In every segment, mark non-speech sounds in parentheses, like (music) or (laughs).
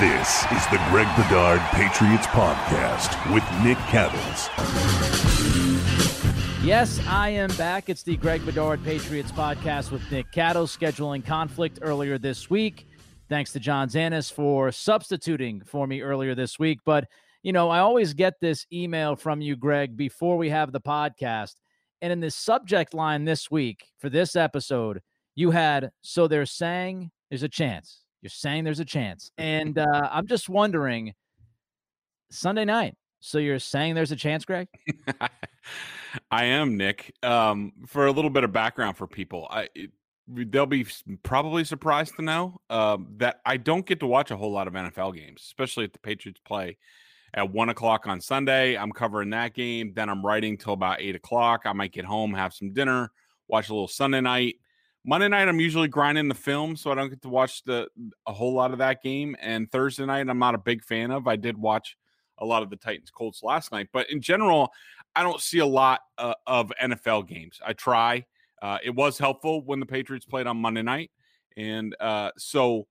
This is the Greg Bedard Patriots Podcast with Nick Cattles. Yes, I am back. It's the Greg Bedard Patriots Podcast with Nick Cattles, scheduling conflict earlier this week. Thanks to John Zanis for substituting for me earlier this week. But, you know, I always get this email from you, Greg, before we have the podcast. And in the subject line this week for this episode, you had, so they're saying there's a chance you're saying there's a chance. (laughs) And uh, I'm just wondering Sunday night. So you're saying there's a chance, Greg? (laughs) I am, Nick. Um, for a little bit of background for people, I, it, they'll be probably surprised to know uh, that I don't get to watch a whole lot of NFL games, especially if the Patriots play at one o'clock on Sunday. I'm covering that game. Then I'm writing till about eight o'clock. I might get home, have some dinner, watch a little Sunday night. Monday night, I'm usually grinding the film, so I don't get to watch the a whole lot of that game. And Thursday night, I'm not a big fan of. I did watch a lot of the Titans Colts last night, but in general, I don't see a lot uh, of NFL games. I try. Uh, it was helpful when the Patriots played on Monday night, and uh, so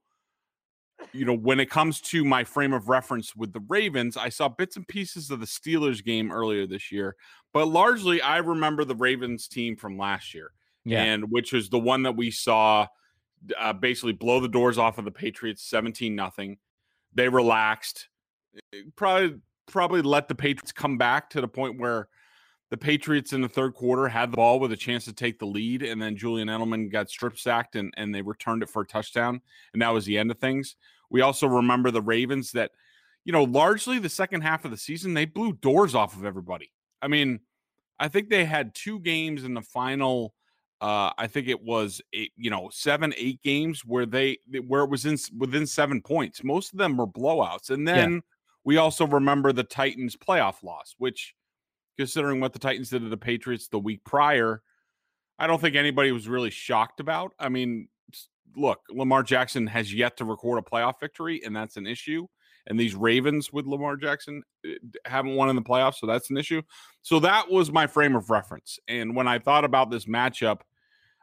you know when it comes to my frame of reference with the Ravens, I saw bits and pieces of the Steelers game earlier this year, but largely I remember the Ravens team from last year yeah. and which was the one that we saw uh, basically blow the doors off of the Patriots 17 nothing. They relaxed. Eh, probably probably let the Patriots come back to the point where the Patriots in the third quarter had the ball with a chance to take the lead, and then Julian Edelman got strip sacked and, and they returned it for a touchdown, and that was the end of things. We also remember the Ravens that, you know, largely the second half of the season, they blew doors off of everybody. I mean, I think they had two games in the final uh, I think it was eight, you know, seven, eight games where they where it was in within seven points. Most of them were blowouts, and then yeah. we also remember the Titans playoff loss, which, considering what the Titans did to the Patriots the week prior, I don't think anybody was really shocked about. I mean, look, Lamar Jackson has yet to record a playoff victory, and that's an issue. And these Ravens with Lamar Jackson eh, haven't won in the playoffs, so that's an issue. So that was my frame of reference. And when I thought about this matchup,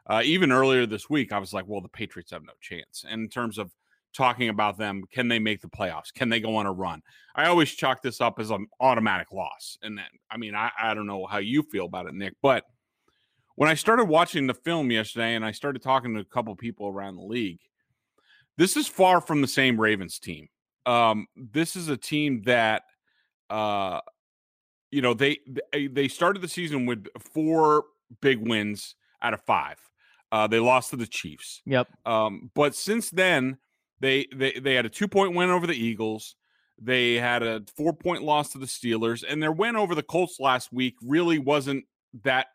uh, even earlier this week, I was like, well, the Patriots have no chance. And in terms of talking about them, can they make the playoffs? Can they go on a run? I always chalk this up as an automatic loss. And I mean, I, I don't know how you feel about it, Nick, but when I started watching the film yesterday and I started talking to a couple people around the league, this is far from the same Ravens team. Um, this is a team that, uh, you know, they they started the season with four big wins out of five. Uh, they lost to the Chiefs. Yep. Um, but since then, they they they had a two point win over the Eagles. They had a four point loss to the Steelers, and their win over the Colts last week really wasn't that.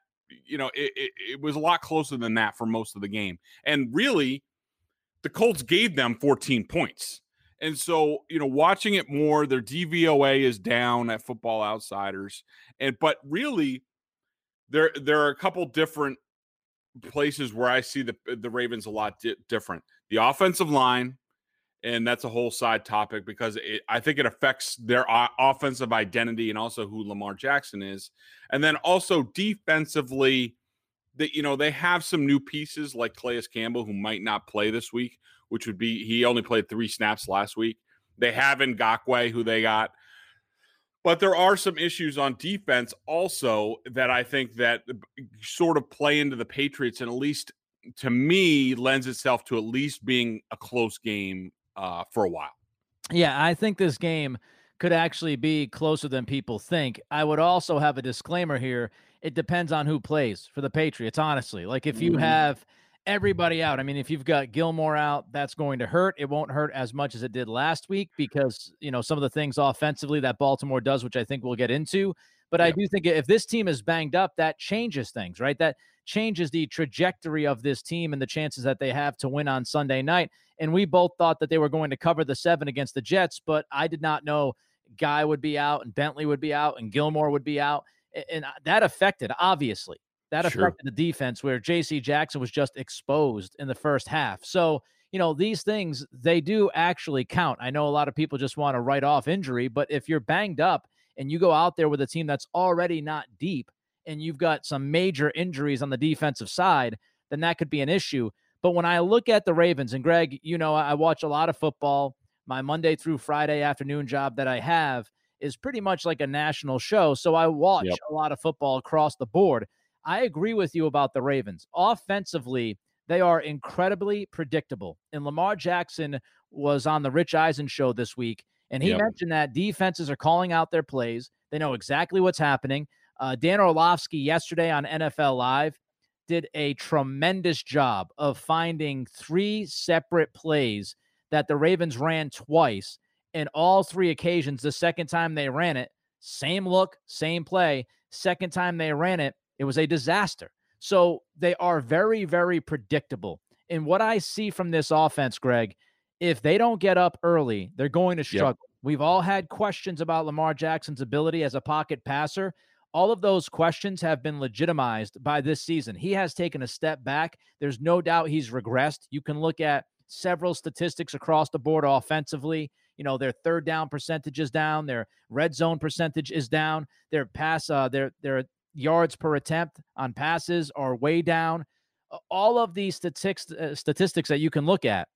You know, it, it, it was a lot closer than that for most of the game, and really, the Colts gave them 14 points. And so, you know, watching it more, their DVOA is down at Football Outsiders, and but really, there there are a couple different places where I see the the Ravens a lot di- different. The offensive line, and that's a whole side topic because it, I think it affects their offensive identity and also who Lamar Jackson is. And then also defensively, that you know they have some new pieces like Calais Campbell who might not play this week, which would be he only played three snaps last week. They have Ngakoue who they got but there are some issues on defense also that I think that sort of play into the Patriots and at least to me lends itself to at least being a close game uh, for a while. Yeah, I think this game could actually be closer than people think. I would also have a disclaimer here. It depends on who plays for the Patriots, honestly. Like if you mm-hmm. have everybody out, I mean, if you've got Gilmore out, that's going to hurt. It won't hurt as much as it did last week because, you know, some of the things offensively that Baltimore does, which I think we'll get into. But I do think if this team is banged up, that changes things, right? That changes the trajectory of this team and the chances that they have to win on Sunday night. And we both thought that they were going to cover the seven against the Jets, but I did not know Guy would be out and Bentley would be out and Gilmore would be out. And that affected, obviously, that affected sure. the defense where JC Jackson was just exposed in the first half. So, you know, these things, they do actually count. I know a lot of people just want to write off injury, but if you're banged up and you go out there with a team that's already not deep and you've got some major injuries on the defensive side, then that could be an issue. But when I look at the Ravens, and Greg, you know, I watch a lot of football. My Monday through Friday afternoon job that I have is pretty much like a national show. So I watch yep. a lot of football across the board. I agree with you about the Ravens. Offensively, they are incredibly predictable. And Lamar Jackson was on the Rich Eisen show this week, and he yep. mentioned that defenses are calling out their plays. They know exactly what's happening. Uh, Dan Orlovsky yesterday on NFL Live did a tremendous job of finding three separate plays that the Ravens ran twice. And all three occasions, the second time they ran it, same look, same play. Second time they ran it, it was a disaster. So they are very, very predictable. And what I see from this offense, Greg, if they don't get up early, they're going to struggle. Yep. We've all had questions about Lamar Jackson's ability as a pocket passer. All of those questions have been legitimized by this season. He has taken a step back. There's no doubt he's regressed. You can look at several statistics across the board offensively. You know, their third down percentage is down, their red zone percentage is down, their pass, uh, their their yards per attempt on passes are way down. All of these statistics uh, statistics that you can look at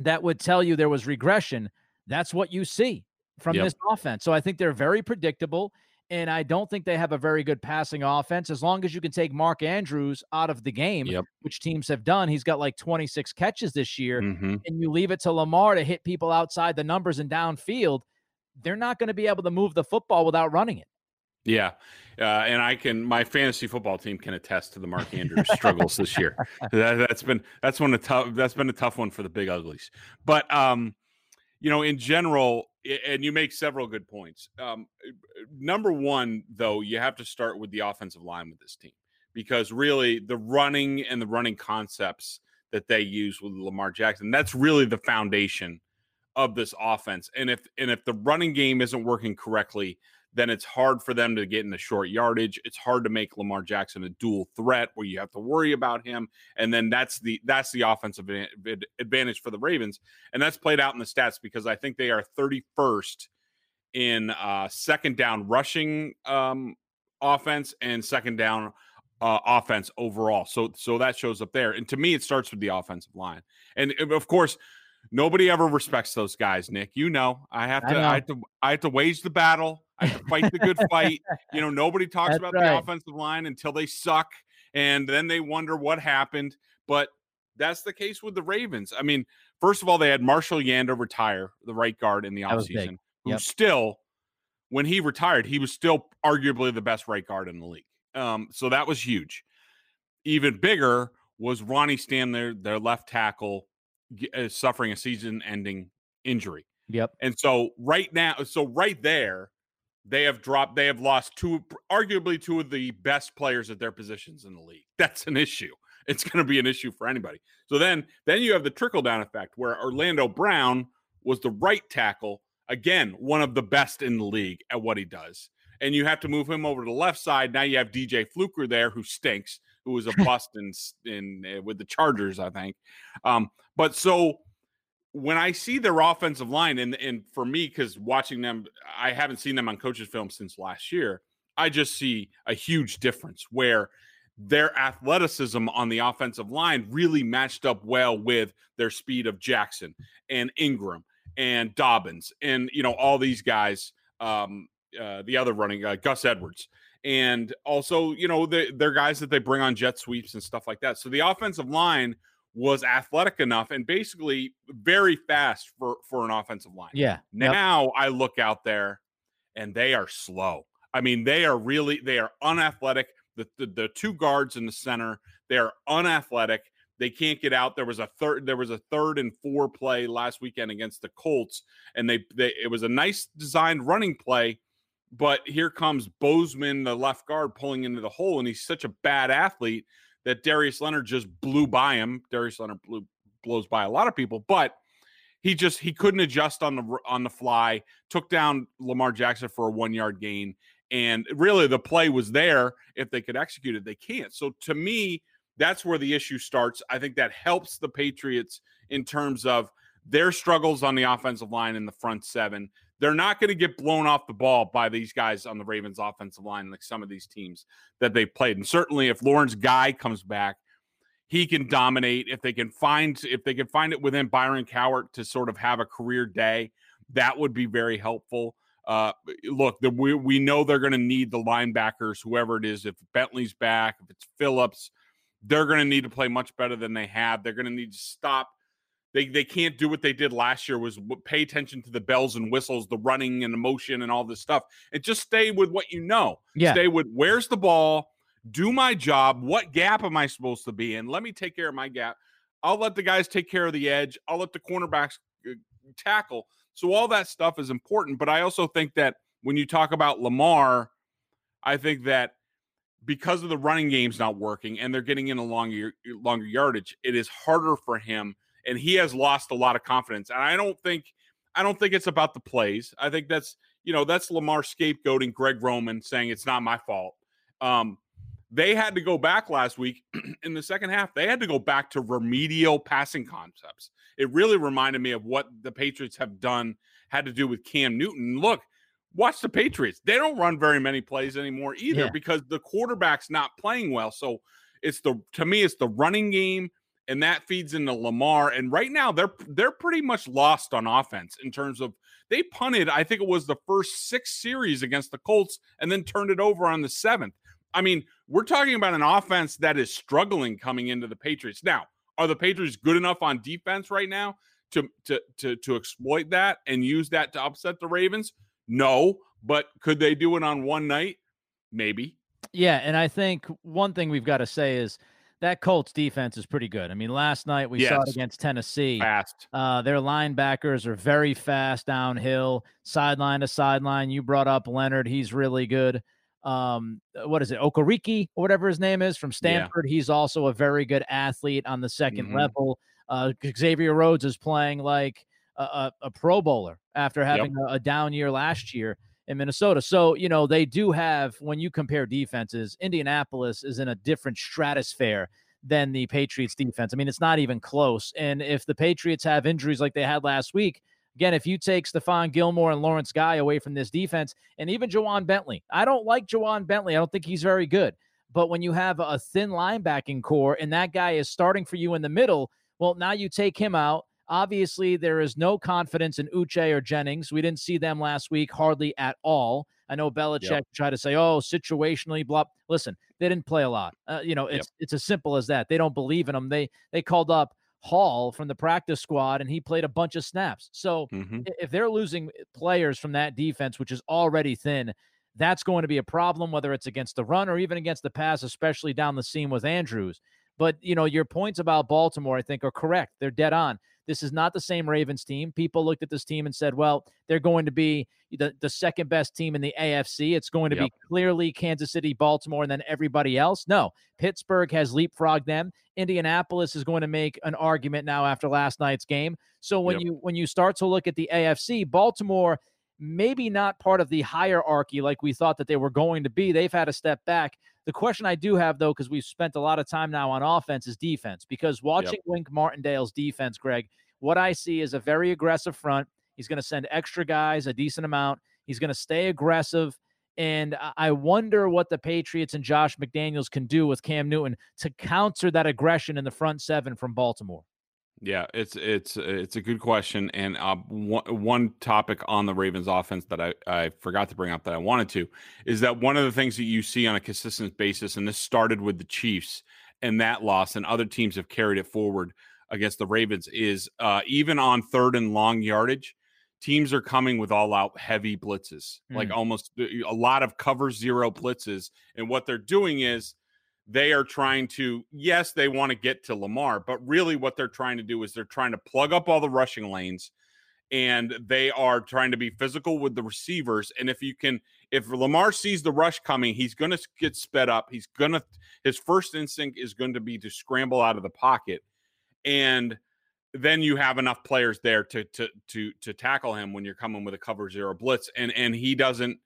that would tell you there was regression, that's what you see from yep. this offense. So I think they're very predictable. And I don't think they have a very good passing offense. As long as you can take Mark Andrews out of the game, yep. which teams have done, he's got like 26 catches this year, mm-hmm. and you leave it to Lamar to hit people outside the numbers and downfield, they're not going to be able to move the football without running it. Yeah. Uh, and I can, my fantasy football team can attest to the Mark Andrews (laughs) struggles this year. That, has been, that's one a tough, that's been a tough one for the big uglies. But, um, you know, in general, and you make several good points. Um, number one, though, you have to start with the offensive line with this team because really the running and the running concepts that they use with Lamar Jackson, that's really the foundation of this offense. And if and if the running game isn't working correctly, then it's hard for them to get in the short yardage. It's hard to make Lamar Jackson a dual threat where you have to worry about him. And then that's the that's the offensive advantage for the Ravens, and that's played out in the stats because I think they are 31st in uh, second down rushing um, offense and second down uh, offense overall. So so that shows up there. And to me, it starts with the offensive line, and of course. Nobody ever respects those guys, Nick. You know, I have to, I, I have to, I have to wage the battle. I fight the good fight. You know, nobody (laughs) talks That's about right. the offensive line until they suck, and then they wonder what happened. But that's the case with the Ravens. I mean, first of all, they had Marshall Yanda retire, the right guard in the offseason, who yep. still, when he retired, he was still arguably the best right guard in the league. Um, so that was huge. Even bigger was Ronnie Stanley, their left tackle, uh, suffering a season-ending injury. Yep. And so right now, so right there, they have dropped they have lost two arguably two of the best players at their positions in the league. (laughs) That's an issue. It's going to be an issue for anybody. So then then you have the trickle down effect where orlando brown was the right tackle again one of the best in the league at what he does. And you have to move him over to the left side. Now you have dj fluker there who stinks who was a (laughs) bust in in uh, with the chargers i think. Um but so when I see their offensive line, and and for me, because watching them, I haven't seen them on coaches' film since last year. I just see a huge difference where their athleticism on the offensive line really matched up well with their speed of Jackson and Ingram and Dobbins and you know all these guys. Um, uh, the other running uh, Gus Edwards, and also you know the, they're guys that they bring on jet sweeps and stuff like that. So the offensive line was athletic enough and basically very fast for for an offensive line. Yeah. Now yep. I look out there and they are slow. I mean, they are really they are unathletic. The, the, the two guards in the center, they are unathletic. They can't get out. There was a third there was a third and four play last weekend against the Colts and they, they it was a nice designed running play, but here comes Bozeman, the left guard pulling into the hole and he's such a bad athlete that Darius Leonard just blew by him. Darius Leonard blew, blows by a lot of people, but he just he couldn't adjust on the on the fly. Took down Lamar Jackson for a one yard gain, and really the play was there if they could execute it. They can't. So to me, that's where the issue starts. I think that helps the Patriots in terms of their struggles on the offensive line in the front seven. They're not going to get blown off the ball by these guys on the Ravens offensive line, like some of these teams that they played. And certainly, if Lawrence Guy comes back, he can dominate. If they can find if they can find it within Byron Cowart to sort of have a career day, that would be very helpful. Uh, look, the, we we know they're going to need the linebackers, whoever it is. If Bentley's back, if it's Phillips, they're going to need to play much better than they have. They're going to need to stop they they can't do what they did last year was pay attention to the bells and whistles, the running and the motion and all this stuff, and just stay with what you know. Yeah. Stay with where's the ball, do my job. What gap am I supposed to be in? Let me take care of my gap. I'll let the guys take care of the edge. I'll let the cornerbacks uh, tackle. So all that stuff is important, but I also think that when you talk about Lamar, I think that because of the running game's not working and they're getting in a longer longer yardage, it is harder for him and he has lost a lot of confidence. And I don't think I don't think it's about the plays. I think that's you know that's Lamar scapegoating Greg Roman saying it's not my fault. Um, they had to go back last week (clears throat) in the second half. They had to go back to remedial passing concepts. It really reminded me of what the Patriots have done, had to do with Cam Newton. Look, watch the Patriots. They don't run very many plays anymore either yeah. because the quarterback's not playing well. So it's the to me, it's the running game and that feeds into Lamar. And right now, they're they're pretty much lost on offense in terms of they punted. I think it was the first six series against the Colts, and then turned it over on the seventh. I mean, we're talking about an offense that is struggling coming into the Patriots. Now, are the Patriots good enough on defense right now to to to to exploit that and use that to upset the Ravens? No, but could they do it on one night? Maybe. Yeah, and I think one thing we've got to say is that Colts defense is pretty good. I mean, last night we yes. saw it against Tennessee. Fast. Uh, their linebackers are very fast downhill, sideline to sideline. You brought up Leonard; he's really good. Um, what is it, Okereke or whatever his name is from Stanford? Yeah. He's also a very good athlete on the 2nd mm-hmm. level. Uh, Xavier Rhodes is playing like a, a, a Pro Bowler after having yep. a, a down year last year in Minnesota. So, you know, they do have, when you compare defenses, Indianapolis is in a different stratosphere than the Patriots defense. I mean, it's not even close. And if the Patriots have injuries like they had last week, again, if you take Stephon Gilmore and Lawrence Guy away from this defense, and even Ja'Whaun Bentley, I don't like Ja'Whaun Bentley. I don't think he's very good. But when you have a thin linebacking corps and that guy is starting for you in the middle, well, now you take him out. Obviously, there is no confidence in Uche or Jennings. We didn't see them last week hardly at all. I know Belichick yep. tried to say, "Oh, situationally, blah." Listen, they didn't play a lot. Uh, you know, it's yep. it's as simple as that. They don't believe in them. They they called up Hall from the practice squad, and he played a bunch of snaps. So mm-hmm. if they're losing players from that defense, which is already thin, that's going to be a problem. Whether it's against the run or even against the pass, especially down the seam with Andrews. But you know, your points about Baltimore, I think, are correct. They're dead on. This is not the same Ravens team. People looked at this team and said, well, they're going to be the, the second best team in the AFC. It's going to yep. be clearly Kansas City, Baltimore, and then everybody else. No, Pittsburgh has leapfrogged them. Indianapolis is going to make an argument now after last night's game. So when yep. you when you start to look at the AFC, Baltimore maybe not part of the hierarchy like we thought that they were going to be. They've had a step back. The question I do have, though, because we've spent a lot of time now on offense, is defense. Because watching yep. Wink Martindale's defense, Greg, what I see is a very aggressive front. He's going to send extra guys a decent amount. He's going to stay aggressive. And I wonder what the Patriots and Josh McDaniels can do with Cam Newton to counter that aggression in the front seven from Baltimore. Yeah, it's it's it's a good question, and uh, one one topic on the Ravens offense that I I forgot to bring up that I wanted to is that one of the things that you see on a consistent basis, and this started with the Chiefs, and that loss, and other teams have carried it forward against the Ravens, is uh, even on third and long yardage, teams are coming with all out heavy blitzes, mm. like almost uh, a lot of cover zero blitzes. And what they're doing is they are trying to, yes, they want to get to Lamar, but really what they're trying to do is they're trying to plug up all the rushing lanes and they are trying to be physical with the receivers. And if you can, if Lamar sees the rush coming, he's going to get sped up. He's going to, his first instinct is going to be to scramble out of the pocket. And then you have enough players there to to to to tackle him when you're coming with a cover zero blitz and and he doesn't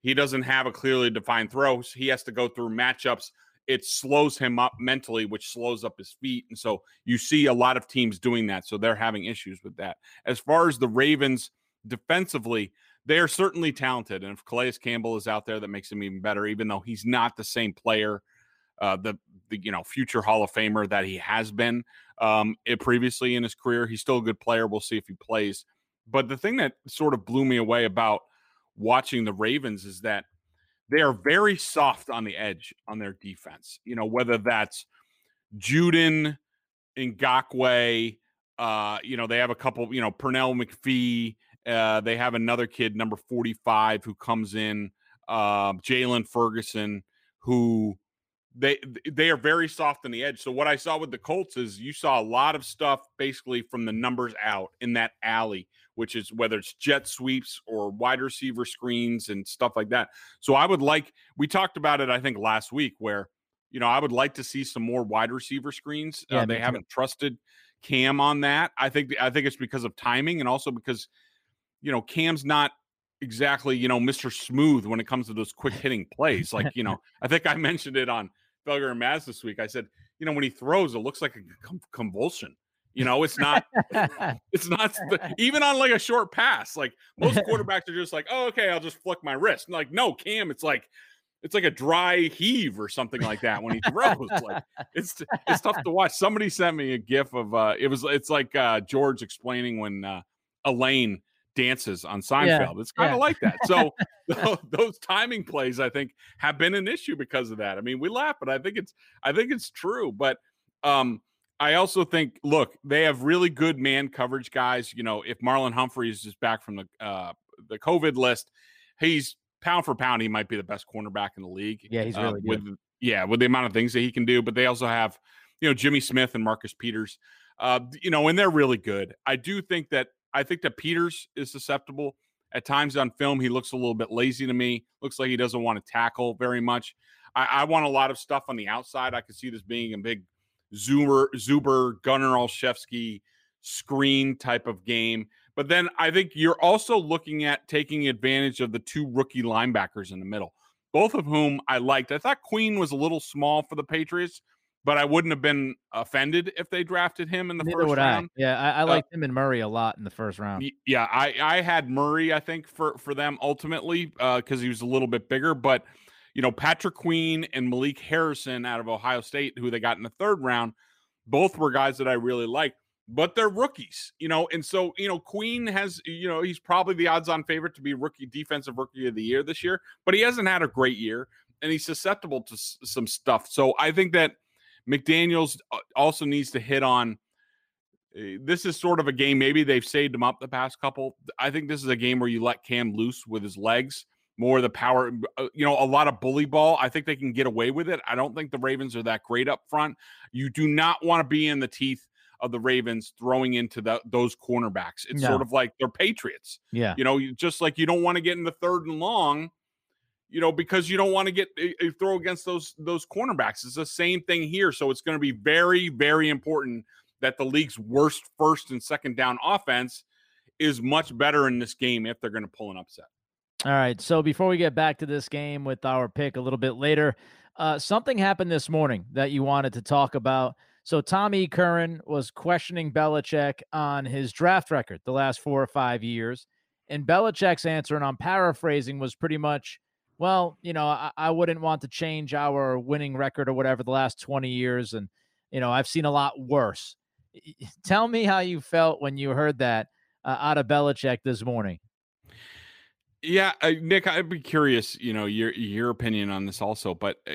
he doesn't have a clearly defined throw he has to go through matchups it slows him up mentally which slows up his feet and so you see a lot of teams doing that so they're having issues with that as far as the ravens defensively they are certainly talented and if calais campbell is out there that makes him even better even though he's not the same player uh, the the you know future hall of famer that he has been um, it previously in his career. He's still a good player. We'll see if he plays. But the thing that sort of blew me away about watching the Ravens is that they are very soft on the edge on their defense. You know, whether that's Judon, Ngakoue, uh, you know, they have a couple, you know, Pernell McPhee. Uh, they have another kid, number 45, who comes in, uh, Jaylon Ferguson, who they they are very soft on the edge. So what I saw with the Colts is you saw a lot of stuff basically from the numbers out in that alley, which is whether it's jet sweeps or wide receiver screens and stuff like that. So I would like we talked about it I think last week where you know I would like to see some more wide receiver screens. Uh, yeah, uh, they haven't trusted Cam on that. I think I think it's because of timing and also because you know Cam's not exactly you know Mr. Smooth when it comes to those quick hitting plays. Like you know (laughs) I think I mentioned it on Felger and Maz this week. I said, you know, when he throws, it looks like a convulsion. You know, it's not, (laughs) it's not even on like a short pass. Like most (laughs) quarterbacks are just like, oh, okay, I'll just flick my wrist. like, no, Cam, it's like, it's like a dry heave or something like that when he throws. like it's it's tough to watch. Somebody sent me a gif of uh it was it's like uh George explaining when uh Elaine dances on Seinfeld. Yeah, it's kind of yeah. like that. So (laughs) those timing plays, I think, have been an issue because of that. I mean, we laugh, but I think it's I think it's true. But um, I also think, look, they have really good man coverage guys. You know, if Marlon Humphreys is just back from the uh, the COVID list, he's pound for pound, he might be the best cornerback in the league. Yeah, he's uh, really uh, with yeah with the amount of things that he can do. But they also have you know Jimmy Smith and Marcus Peters. Uh, you know, and they're really good. I do think that I think that Peters is susceptible. At times on film, he looks a little bit lazy to me. Looks like he doesn't want to tackle very much. I, I want a lot of stuff on the outside. I could see this being a big Zuber, Zuber, Gunnar Olszewski screen type of game. But then I think you're also looking at taking advantage of the two rookie linebackers in the middle, both of whom I liked. I thought Queen was a little small for the Patriots, but I wouldn't have been offended if they drafted him in the Neither first round. I. Yeah, I, I uh, liked uh, him and Murray a lot in the first round. Yeah, I I had Murray I think for for them ultimately because uh, he was a little bit bigger, but you know Patrick Queen and Malik Harrison out of Ohio State, who they got in the third round, both were guys that I really liked. But they're rookies, you know, and so you know Queen has, you know, he's probably the odds-on favorite to be rookie defensive rookie of the year this year, but he hasn't had a great year, and he's susceptible to s- some stuff. So I think that McDaniels uh, also needs to hit on. Eh, this is sort of a game. Maybe they've saved him up the past couple. I think this is a game where you let Cam loose with his legs, more of the power. Uh, you know, a lot of bully ball. I think they can get away with it. I don't think the Ravens are that great up front. You do not want to be in the teeth of the Ravens throwing into the, those cornerbacks. It's no. sort of like they're Patriots. Yeah. You know, just like you don't want to get in the third and long you know, because you don't want to get a, eh, eh, throw against those those cornerbacks. It's the same thing here. So it's going to be very, very important that the league's worst first and second down offense is much better in this game if they're going to pull an upset. All right. So before we get back to this game with our pick a little bit later, uh, something happened this morning that you wanted to talk about. So Tommy Curran was questioning Belichick on his draft record the last four or five years. And Belichick's answer, and I'm paraphrasing, was pretty much well, you know, I, I wouldn't want to change our winning record or whatever the last 20 years. And, you know, I've seen a lot worse. Tell me how you felt when you heard that uh, out of Belichick this morning. Yeah, uh, Nick, I'd be curious, you know, your your opinion on this also. But uh,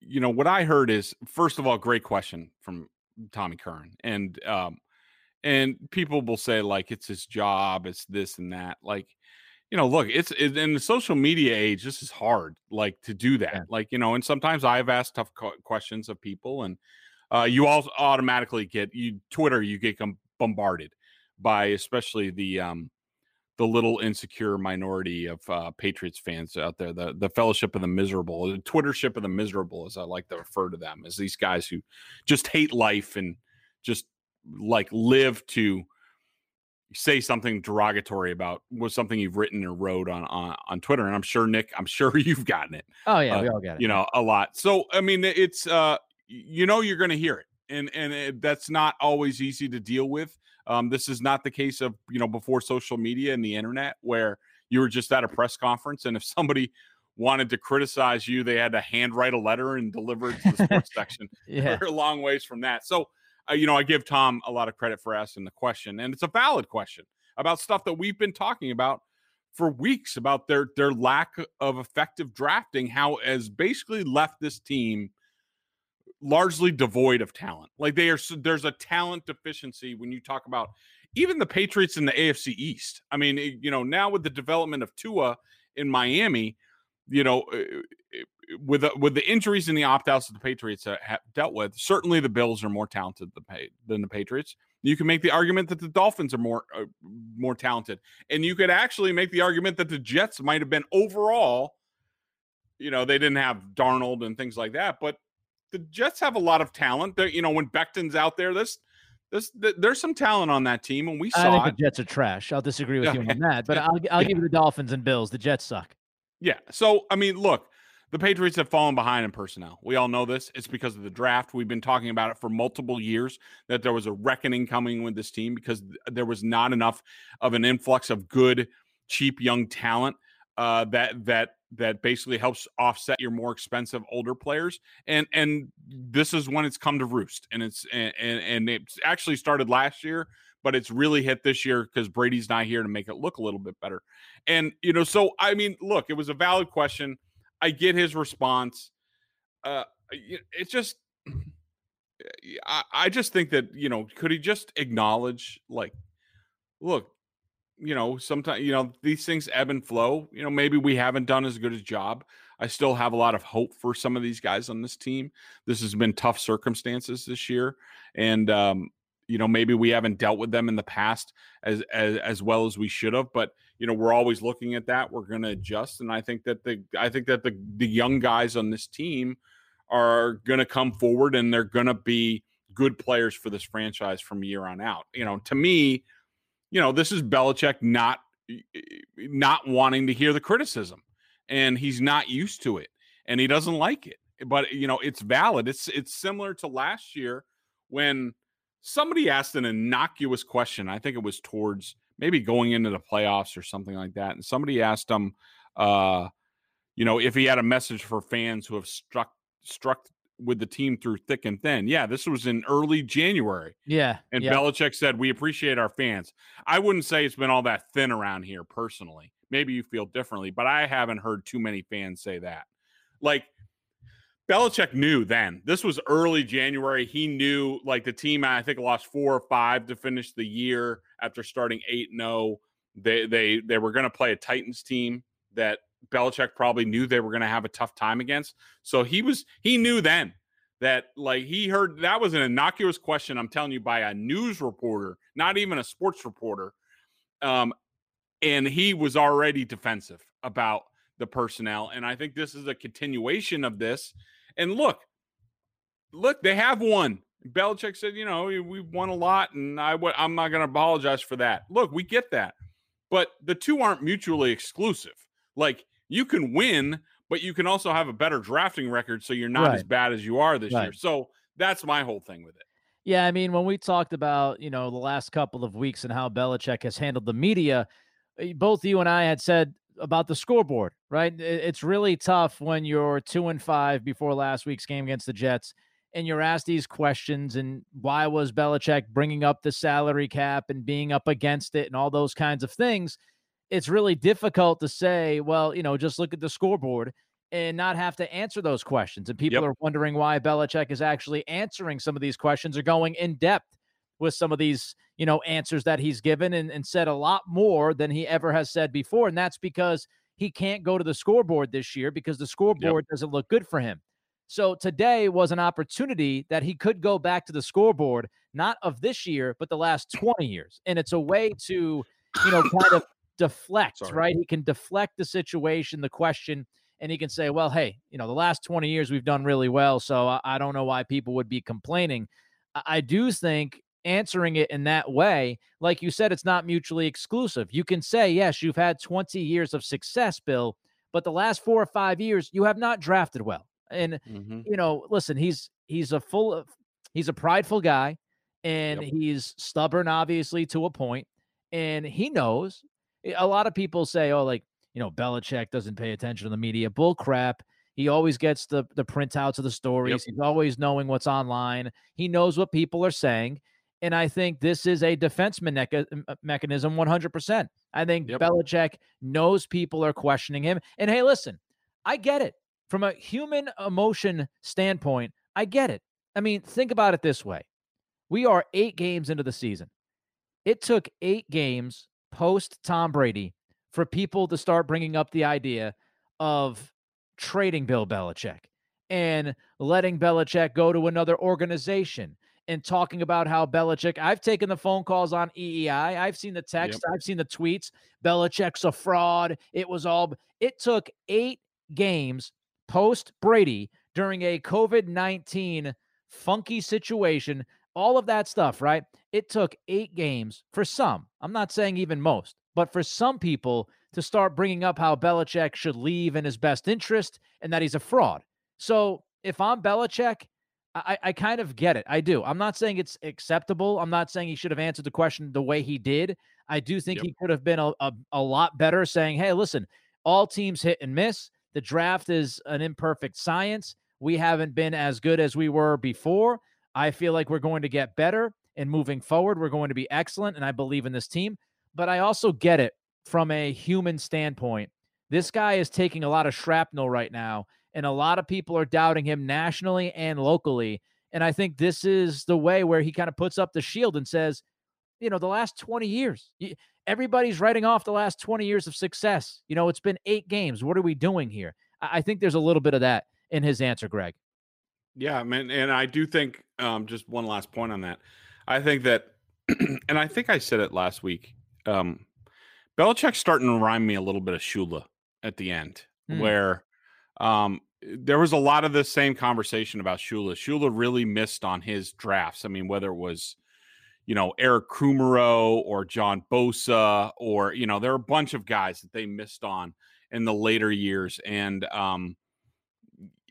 you know, what I heard is first of all, great question from Tommy Curran, and um, and people will say like it's his job, it's this and that, like. You know, look, it's it, in the social media age. This is hard, like to do that. Yeah. Like, you know, and sometimes I've asked tough questions of people, and uh, you all automatically get you Twitter. You get bombarded by especially the um, the little insecure minority of uh, Patriots fans out there, the the fellowship of the miserable, the Twittership of the miserable, as I like to refer to them, as these guys who just hate life and just like live to say something derogatory about was something you've written or wrote on, on on Twitter. And I'm sure Nick, I'm sure (laughs) you've gotten it. Oh yeah, uh, we all got it. You know, a lot. So I mean, it's uh, you know, you're going to hear it, and and it, that's not always easy to deal with. Um, this is not the case of you know before social media and the internet where you were just at a press conference and if somebody wanted to criticize you, they had to handwrite a letter and deliver it to the sports (laughs) section. Yeah, we're a long ways from that. So uh, you know, I give Tom a lot of credit for asking the question, and it's a valid question about stuff that we've been talking about for weeks about their their lack of effective drafting, how has basically left this team largely devoid of talent. Like they are, there's a talent deficiency when you talk about even the Patriots in the AFC East. I mean, you know, now with the development of Tua in Miami, you know, uh, uh, with with the injuries and the opt outs that the Patriots have dealt with, certainly the Bills are more talented than the Patriots. You can make the argument that the Dolphins are more uh, more talented, and you could actually make the argument that the Jets might have been overall. You know, they didn't have Darnold and things like that, but the Jets have a lot of talent. They're, you know, when Becton's out there, this this, there's some talent on that team, and we saw. I think it. the Jets are trash. I'll disagree with you on (laughs) that, but I'll I'll yeah. give you the Dolphins and Bills. The Jets suck. Yeah. So I mean, look, the Patriots have fallen behind in personnel. We all know this. It's because of the draft. We've been talking about it for multiple years that there was a reckoning coming with this team because there was not enough of an influx of good, cheap young talent uh, that that that basically helps offset your more expensive older players and and this is when it's come to roost and it's and and it's actually started last year but it's really hit this year because Brady's not here to make it look a little bit better and you know so I mean look it was a valid question I get his response uh it's just (clears throat) I, I just think that you know could he just acknowledge like look you know, sometimes, you know, these things ebb and flow. You know, maybe we haven't done as good a job. I still have a lot of hope for some of these guys on this team. This has been tough circumstances this year. And, um, you know, maybe we haven't dealt with them in the past as, as as well as we should have, but you know, we're always looking at that. We're going to adjust, and I think that the I think that the the young guys on this team are going to come forward, and they're going to be good players for this franchise from year on out. You know, to me, you know, this is Belichick not not wanting to hear the criticism, and he's not used to it, and he doesn't like it. But you know, it's valid. It's it's similar to last year when somebody asked an innocuous question. I think it was towards maybe going into the playoffs or something like that, and somebody asked him, uh, you know, if he had a message for fans who have struck struck with the team through thick and thin. Yeah, this was in early January. Yeah. And yeah. Belichick said, We appreciate our fans. I wouldn't say it's been all that thin around here personally. Maybe you feel differently, but I haven't heard too many fans say that. Like, Belichick knew then. This was early January. He knew like the team I think lost four or five to finish the year after starting 8 0. They they they were going to play a Titans team that Belichick probably knew they were going to have a tough time against. So he was he knew then that like he heard that was an innocuous question. I'm telling you by a news reporter, not even a sports reporter, um, and he was already defensive about the personnel. And I think this is a continuation of this. And look, look, they have won. Belichick said, you know, we've won a lot, and I w- I'm not going to apologize for that. Look, we get that, but the two aren't mutually exclusive. Like you can win, but you can also have a better drafting record, so you're not right. as bad as you are this right. year. So that's my whole thing with it. Yeah, I mean, when we talked about you know the last couple of weeks and how Belichick has handled the media, eh, both you and I had said about the scoreboard, right? It's really tough when you're two and five before last week's game against the Jets, and you're asked these questions and why was Belichick bringing up the salary cap and being up against it and all those kinds of things it's really difficult to say, well, you know, just look at the scoreboard and not have to answer those questions. And people Yep. are wondering why Belichick is actually answering some of these questions or going in depth with some of these, you know, answers that he's given and, and said a lot more than he ever has said before. And that's because he can't go to the scoreboard this year because the scoreboard doesn't look good for him. So today was an opportunity that he could go back to the scoreboard, not of this year, but the last 20 years. And it's a way to, you know, kind of deflect, Sorry. right? He can deflect the situation, the question, and he can say, well, hey, you know, the last 20 years we've done really well. So I, I don't know why people would be complaining. I, I do think answering it in that way, like you said, it's not mutually exclusive. You can say, yes, you've had 20 years of success, Bill, but the last four or five years, you have not drafted well. And Mhm. you know, listen, he's he's a full he's a prideful guy and Yep. he's stubborn, obviously, to a point, and he knows. Eh, a lot of people say, "Oh, like you know, Belichick doesn't pay attention to the media." Bull crap. He always gets the the printouts of the stories. He's always knowing what's online. He knows what people are saying, and I think this is a defense meneca- m- uh, mechanism, one hundred percent. I think Yep. Belichick knows people are questioning him, and hey, listen, I get it from a human emotion standpoint. I get it. I mean, think about it this way: we are eight games into the season. It took eight games post Tom Brady for people to start bringing up the idea of trading Bill Belichick and letting Belichick go to another organization and talking about how Belichick. I've taken the phone calls on WEEI. I've seen the text. I've seen the tweets. Belichick's a fraud. It was all. It took eight games post Brady during a COVID 19 funky situation, all of that stuff, right? It took eight games for some. I'm not saying even most, but for some people to start bringing up how Belichick should leave in his best interest and that he's a fraud. So if I'm Belichick, I, I kind of get it. I do. I'm not saying it's acceptable. I'm not saying he should have answered the question the way he did. I do think Yep. he could have been a, a, a lot better saying, hey, listen, all teams hit and miss. The draft is an imperfect science. We haven't been as good as we were before. I feel like we're going to get better and moving forward, we're going to be excellent. And I believe in this team. But I also get it from a human standpoint. This guy is taking a lot of shrapnel right now, and a lot of people are doubting him nationally and locally. And I think this is the way where he kind of puts up the shield and says, you know, the last 20 years, everybody's writing off the last 20 years of success. You know, it's been eight games. What are we doing here? I, think there's a little bit of that in his answer, Greg. Yeah, man, and I do think um, just one last point on that. I think that, (clears throat) and I think I said it last week. Um, Belichick's starting to remind me a little bit of Shula at the end, Hmm. where um, there was a lot of the same conversation about Shula. Shula really missed on his drafts. I mean, whether it was you know Eric Kumerow or John Bosa, or you know there are a bunch of guys that they missed on in the later years, and um,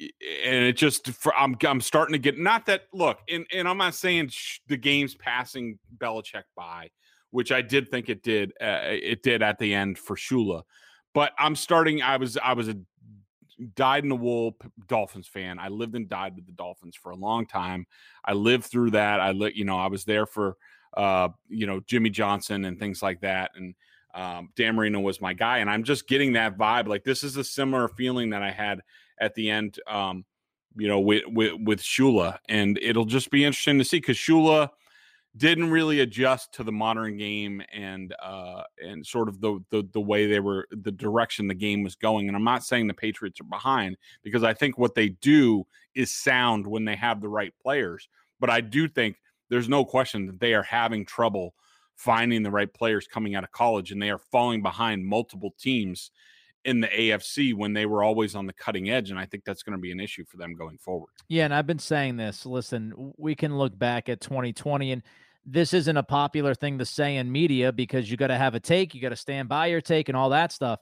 and it just for, I'm I'm starting to get not that look, and and I'm not saying sh- the game's passing Belichick by, which I did think it did. Uh, it did at the end for Shula, but I'm starting. I was I was a dyed in the wool Dolphins fan. I lived and died with the Dolphins for a long time. I lived through that. I li- you know I was there for uh you know Jimmy Johnson and things like that, and um, Dan Marino was my guy, and I'm just getting that vibe. Like this is a similar feeling that I had at the end, um, you know, with with, with Shula, and it'll just be interesting to see because Shula didn't really adjust to the modern game and uh and sort of the, the the way they were the direction the game was going and i'm not saying the patriots are behind because i think what they do is sound when they have the right players but i do think there's no question that they are having trouble finding the right players coming out of college and they are falling behind multiple teams in the AFC when they were always on the cutting edge and I think that's going to be an issue for them going forward. Yeah, and I've been saying this. Listen, we can look back at 2020, and this isn't a popular thing to say in media because you got to have a take, you got to stand by your take, and all that stuff.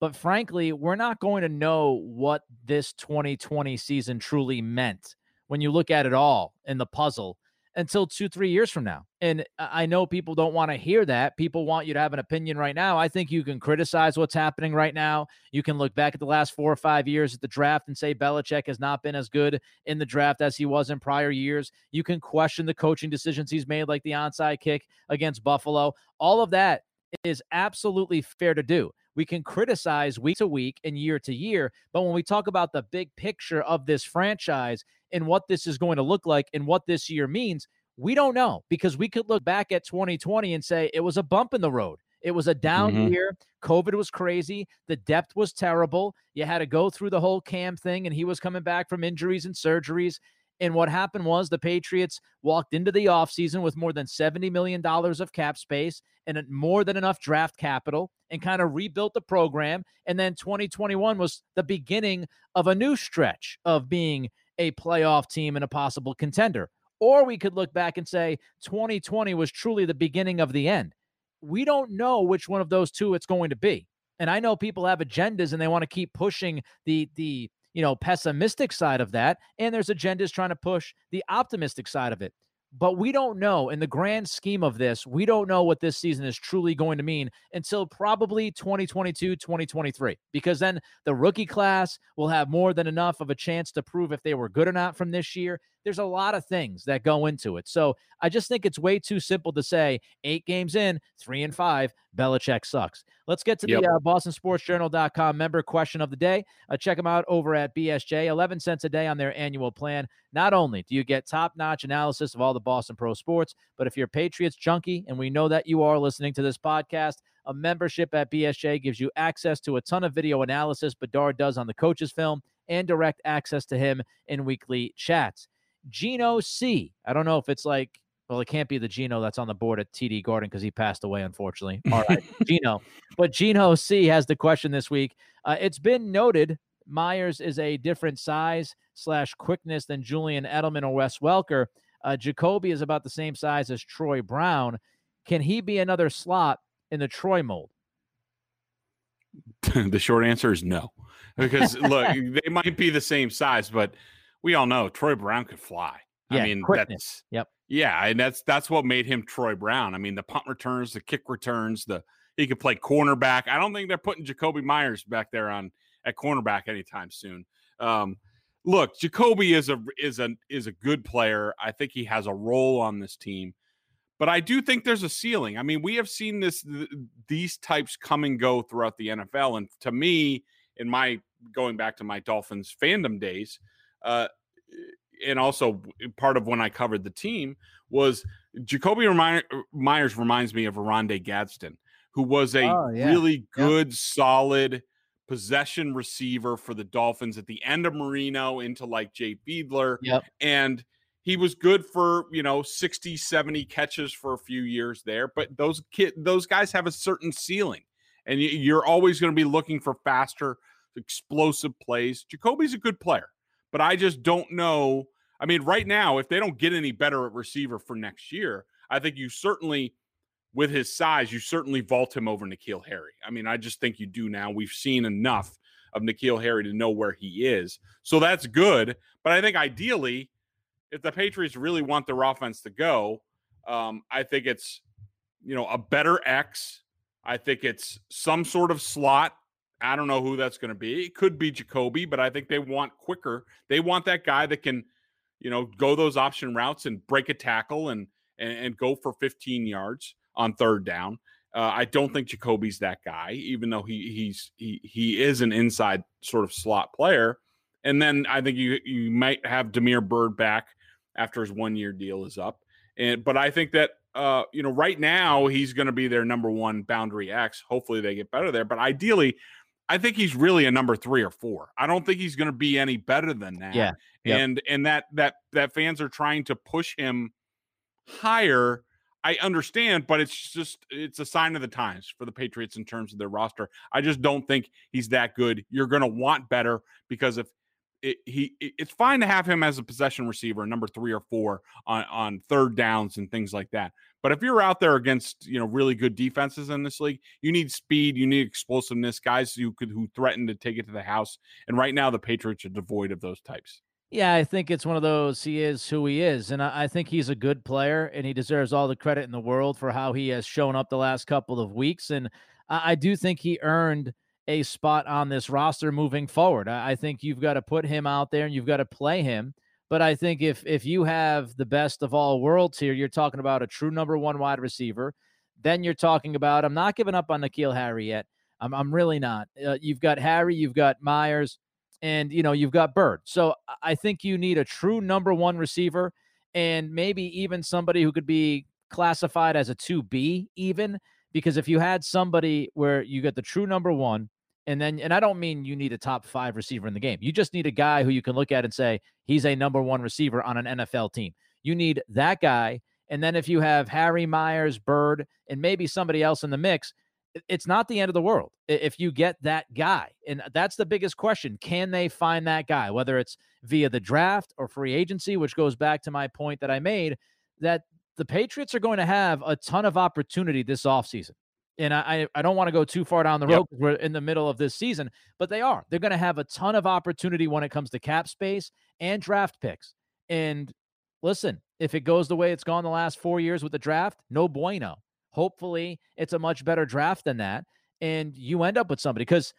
But frankly, we're not going to know what this 2020 season truly meant when you look at it all in the puzzle until two, three years from now. And I know people don't want to hear that. People want you to have an opinion right now. I think you can criticize what's happening right now. You can look back at the last four or five years at the draft and say Belichick has not been as good in the draft as he was in prior years. You can question the coaching decisions he's made, like the onside kick against Buffalo. All of that is absolutely fair to do. we can criticize week to week and year to year. But when we talk about the big picture of this franchise and what this is going to look like and what this year means, we don't know because we could look back at 2020 and say it was a bump in the road. It was a down mm-hmm. year. COVID was crazy. The depth was terrible. You had to go through the whole Cam thing, and he was coming back from injuries and surgeries. And what happened was the Patriots walked into the offseason with more than $70 million of cap space and more than enough draft capital and kind of rebuilt the program. And then 2021 was the beginning of a new stretch of being a playoff team and a possible contender. Or we could look back and say 2020 was truly the beginning of the end. We don't know which one of those two it's going to be. And I know people have agendas and they want to keep pushing the the you know pessimistic side of that and there's agendas trying to push the optimistic side of it. But we don't know in the grand scheme of this, we don't know what this season is truly going to mean until probably 2022, 2023, because then the rookie class will have more than enough of a chance to prove if they were good or not from this year there's a lot of things that go into it. So I just think it's way too simple to say eight games in, three and five, Belichick sucks. Let's get to yep. the uh, BostonSportsJournal.com member question of the day. Uh, check them out over at BSJ. 11 cents a day on their annual plan. Not only do you get top notch analysis of all the Boston Pro sports, but if you're Patriots junkie, and we know that you are listening to this podcast, a membership at BSJ gives you access to a ton of video analysis Bedard does on the coach's film and direct access to him in weekly chats. Gino C. I don't know if it's like, well, it can't be the Gino that's on the board at TD Garden because he passed away, unfortunately. (laughs) All right, Gino. But Gino C has the question this week. Uh, it's been noted Meyers is a different size slash quickness than Julian Edelman or Wes Welker. Uh, Jakobi is about the same size as Troy Brown. Can he be another slot in the Troy mold? (laughs) the short answer is no, because look, (laughs) they might be the same size, but we all know Troy Brown could fly. Yeah, I mean, quickness. that's yep. Yeah, and that's that's what made him Troy Brown. I mean, the punt returns, the kick returns, the he could play cornerback. I don't think they're putting Jakobi Meyers back there on at cornerback anytime soon. Um, look, Jakobi is a is a is a good player. I think he has a role on this team, but I do think there's a ceiling. I mean, we have seen this th- these types come and go throughout the NFL, and to me, in my going back to my Dolphins fandom days, uh, eh, and also eh, part of when I covered the team was Jakobi eh, Meyers reminds me of Rondé Gadsden, who was a oh, yeah. really good, yep. solid possession receiver for the Dolphins at the end of Marino into like Jay Fiedler. Yep. And he was good for, you know, 60, 70 catches for a few years there. But those kid, those guys have a certain ceiling. And you're always going to be looking for faster, explosive plays. Jakobi's a good player. But I just don't know. I mean, right now, if they don't get any better at receiver for next year, I think you certainly, with his size, you certainly vault him over N'Keal Harry. I mean, I just think you do now. We've seen enough of N'Keal Harry to know where he is. So that's good. But I think ideally, if the Patriots really want their offense to go, um, I think it's, you know, a better X. I think it's some sort of slot I don't know who that's going to be. It could be Jakobi, but I think they want quicker. They want that guy that can, you know, go those option routes and break a tackle and and, and go for 15 yards on third down. Uh, I don't think Jakobi's that guy, even though he he's he he is an inside sort of slot player. And then I think you you might have Damiere Byrd back after his one year deal is up. And but I think that uh, you know, right now he's going to be their number one boundary X. Hopefully they get better there, but ideally I think he's really a number three or four. I don't think he's going to be any better than that. Yeah, yep. and and that that that fans are trying to push him higher. I understand, but it's just it's a sign of the times for the Patriots in terms of their roster. I just don't think he's that good. You're going to want better because if it, he it's fine to have him as a possession receiver, number three or four on on third downs and things like that. But if you're out there against you know really good defenses in this league, you need speed, you need explosiveness, guys who could who threaten to take it to the house. And right now, the Patriots are devoid of those types. Yeah, I think it's one of those. He is who he is, and I, I think he's a good player, and he deserves all the credit in the world for how he has shown up the last couple of weeks. And I, I do think he earned a spot on this roster moving forward. I, I think you've got to put him out there, and you've got to play him but I think if if you have the best of all worlds here, you're talking about a true number one wide receiver. Then you're talking about I'm not giving up on N'Keal Harry yet. I'm, I'm really not. Uh, you've got Harry, you've got Meyers, and you know you've got Byrd. So I think you need a true number one receiver, and maybe even somebody who could be classified as a two B even. Because if you had somebody where you get the true number one, and then, and I don't mean you need a top five receiver in the game. You just need a guy who you can look at and say, he's a number one receiver on an NFL team. You need that guy. And then if you have Harry Meyers, Byrd, and maybe somebody else in the mix, it's not the end of the world if you get that guy. And that's the biggest question. Can they find that guy, whether it's via the draft or free agency, which goes back to my point that I made that the Patriots are going to have a ton of opportunity this offseason. And I, I don't want to go too far down the road because we're in the middle of this season, but they are. They're going to have a ton of opportunity when it comes to cap space and draft picks. And listen, if it goes the way it's gone the last four years with the draft, no bueno. Hopefully, it's a much better draft than that. And you end up with somebody because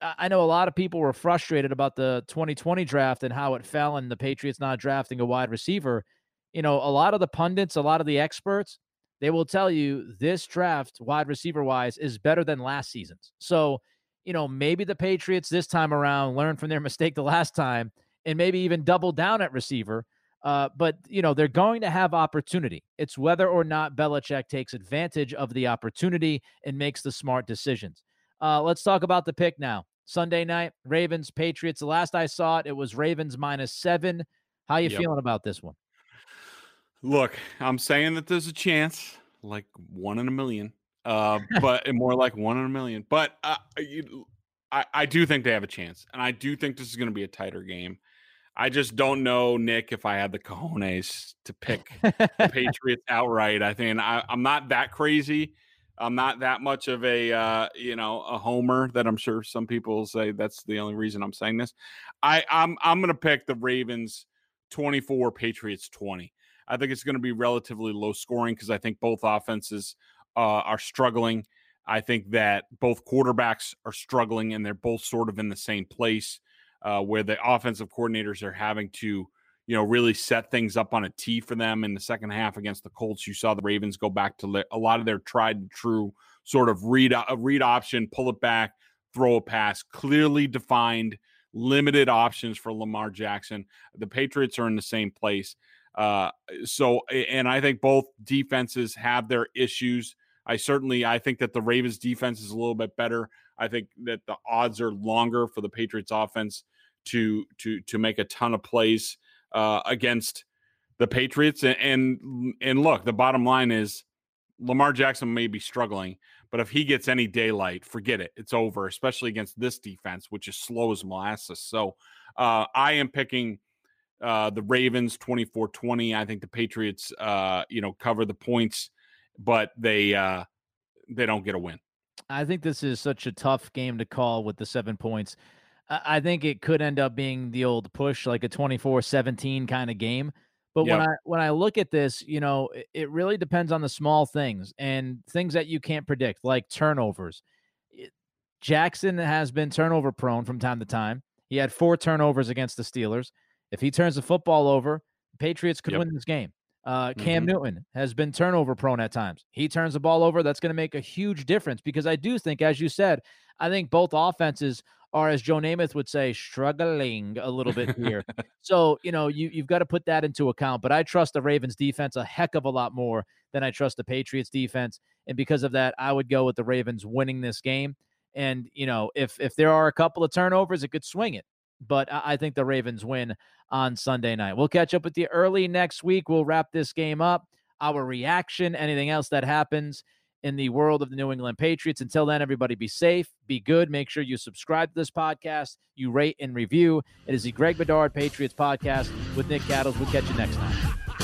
I know a lot of people were frustrated about the 2020 draft and how it fell and the Patriots not drafting a wide receiver. You know, a lot of the pundits, a lot of the experts, they will tell you this draft, wide receiver wise, is better than last season's. So, you know, maybe the Patriots this time around learn from their (laughs) mistake the last time and maybe even double down at receiver uh, but you know they're going to have opportunity. It's whether or not Belichick takes advantage of the opportunity and makes the smart decisions. Uh, let's talk about the pick now. Sunday night, Ravens Patriots. The last I saw it, it was Ravens minus seven. How you yep. feeling about this one? Look, I'm saying that there's a chance, like one in a million, uh, (laughs) but more like one in a million. But uh, you, I, I do think they have a chance, and I do think this is going to be a tighter game. I just don't know, Nick, if I had the cojones to pick the (laughs) Patriots outright. I think I, am not that crazy. I'm not that much of a uh, you know a homer that I'm sure some people say that's the only reason I'm saying this. I I'm I'm gonna pick the Ravens 24, Patriots 20. I think it's going to be relatively low scoring because I think both offenses uh, are struggling. I think that both quarterbacks are struggling and they're both sort of in the same place uh, where the offensive coordinators are having to, you know, really set things up on a tee for them in the second half against the Colts. You saw the Ravens go back to a lot of their tried and true sort of read read option, pull it back, throw a pass, clearly defined, limited options for Lamar Jackson. The Patriots are in the same place. Uh, so, and I think both defenses have their issues. I certainly I think that the Ravens defense is a little bit better. I think that the odds are longer for the Patriots offense to to to make a ton of plays uh, against the Patriots. And, and and look, the bottom line is Lamar Jackson may be struggling, but if he gets any daylight, forget it. It's over, especially against this defense, which is slow as molasses. So uh, I am picking uh, the Ravens 24 20. I think the Patriots, uh, you know, cover the points, but they uh, they don't get a win. I think this is such a tough game to call with the seven points. I think it could end up being the old push, like a 24-17 kind of game. But yep. when I when I look at this, you know, it, it, really depends on the small things and things that you can't predict, like turnovers. Jackson has been turnover prone from time to time. He had four turnovers against the Steelers. If he turns the football over, Patriots could yep. win this game. Uh, Cam mm-hmm. Newton has been turnover prone at times. He turns the ball over. That's going to make a huge difference because I do think, as you said, I think both offenses are, as Joe Namath would say, struggling a little bit here. (laughs) so, you know, you, you've got to put that into account. But I trust the Ravens defense a heck of a lot more than I trust the Patriots defense. And because of that, I would go with the Ravens winning this game. And, you know, if if there are a couple of turnovers, it could swing it but I think the Ravens win on Sunday night. We'll catch up with you early next week. We'll wrap this game up, our reaction, anything else that happens in the world of the New England Patriots. Until then, everybody be safe, be good. Make sure you subscribe to this podcast, you rate and review. It is the Greg Bedard Patriots podcast with Nick Cattles. We'll catch you next time.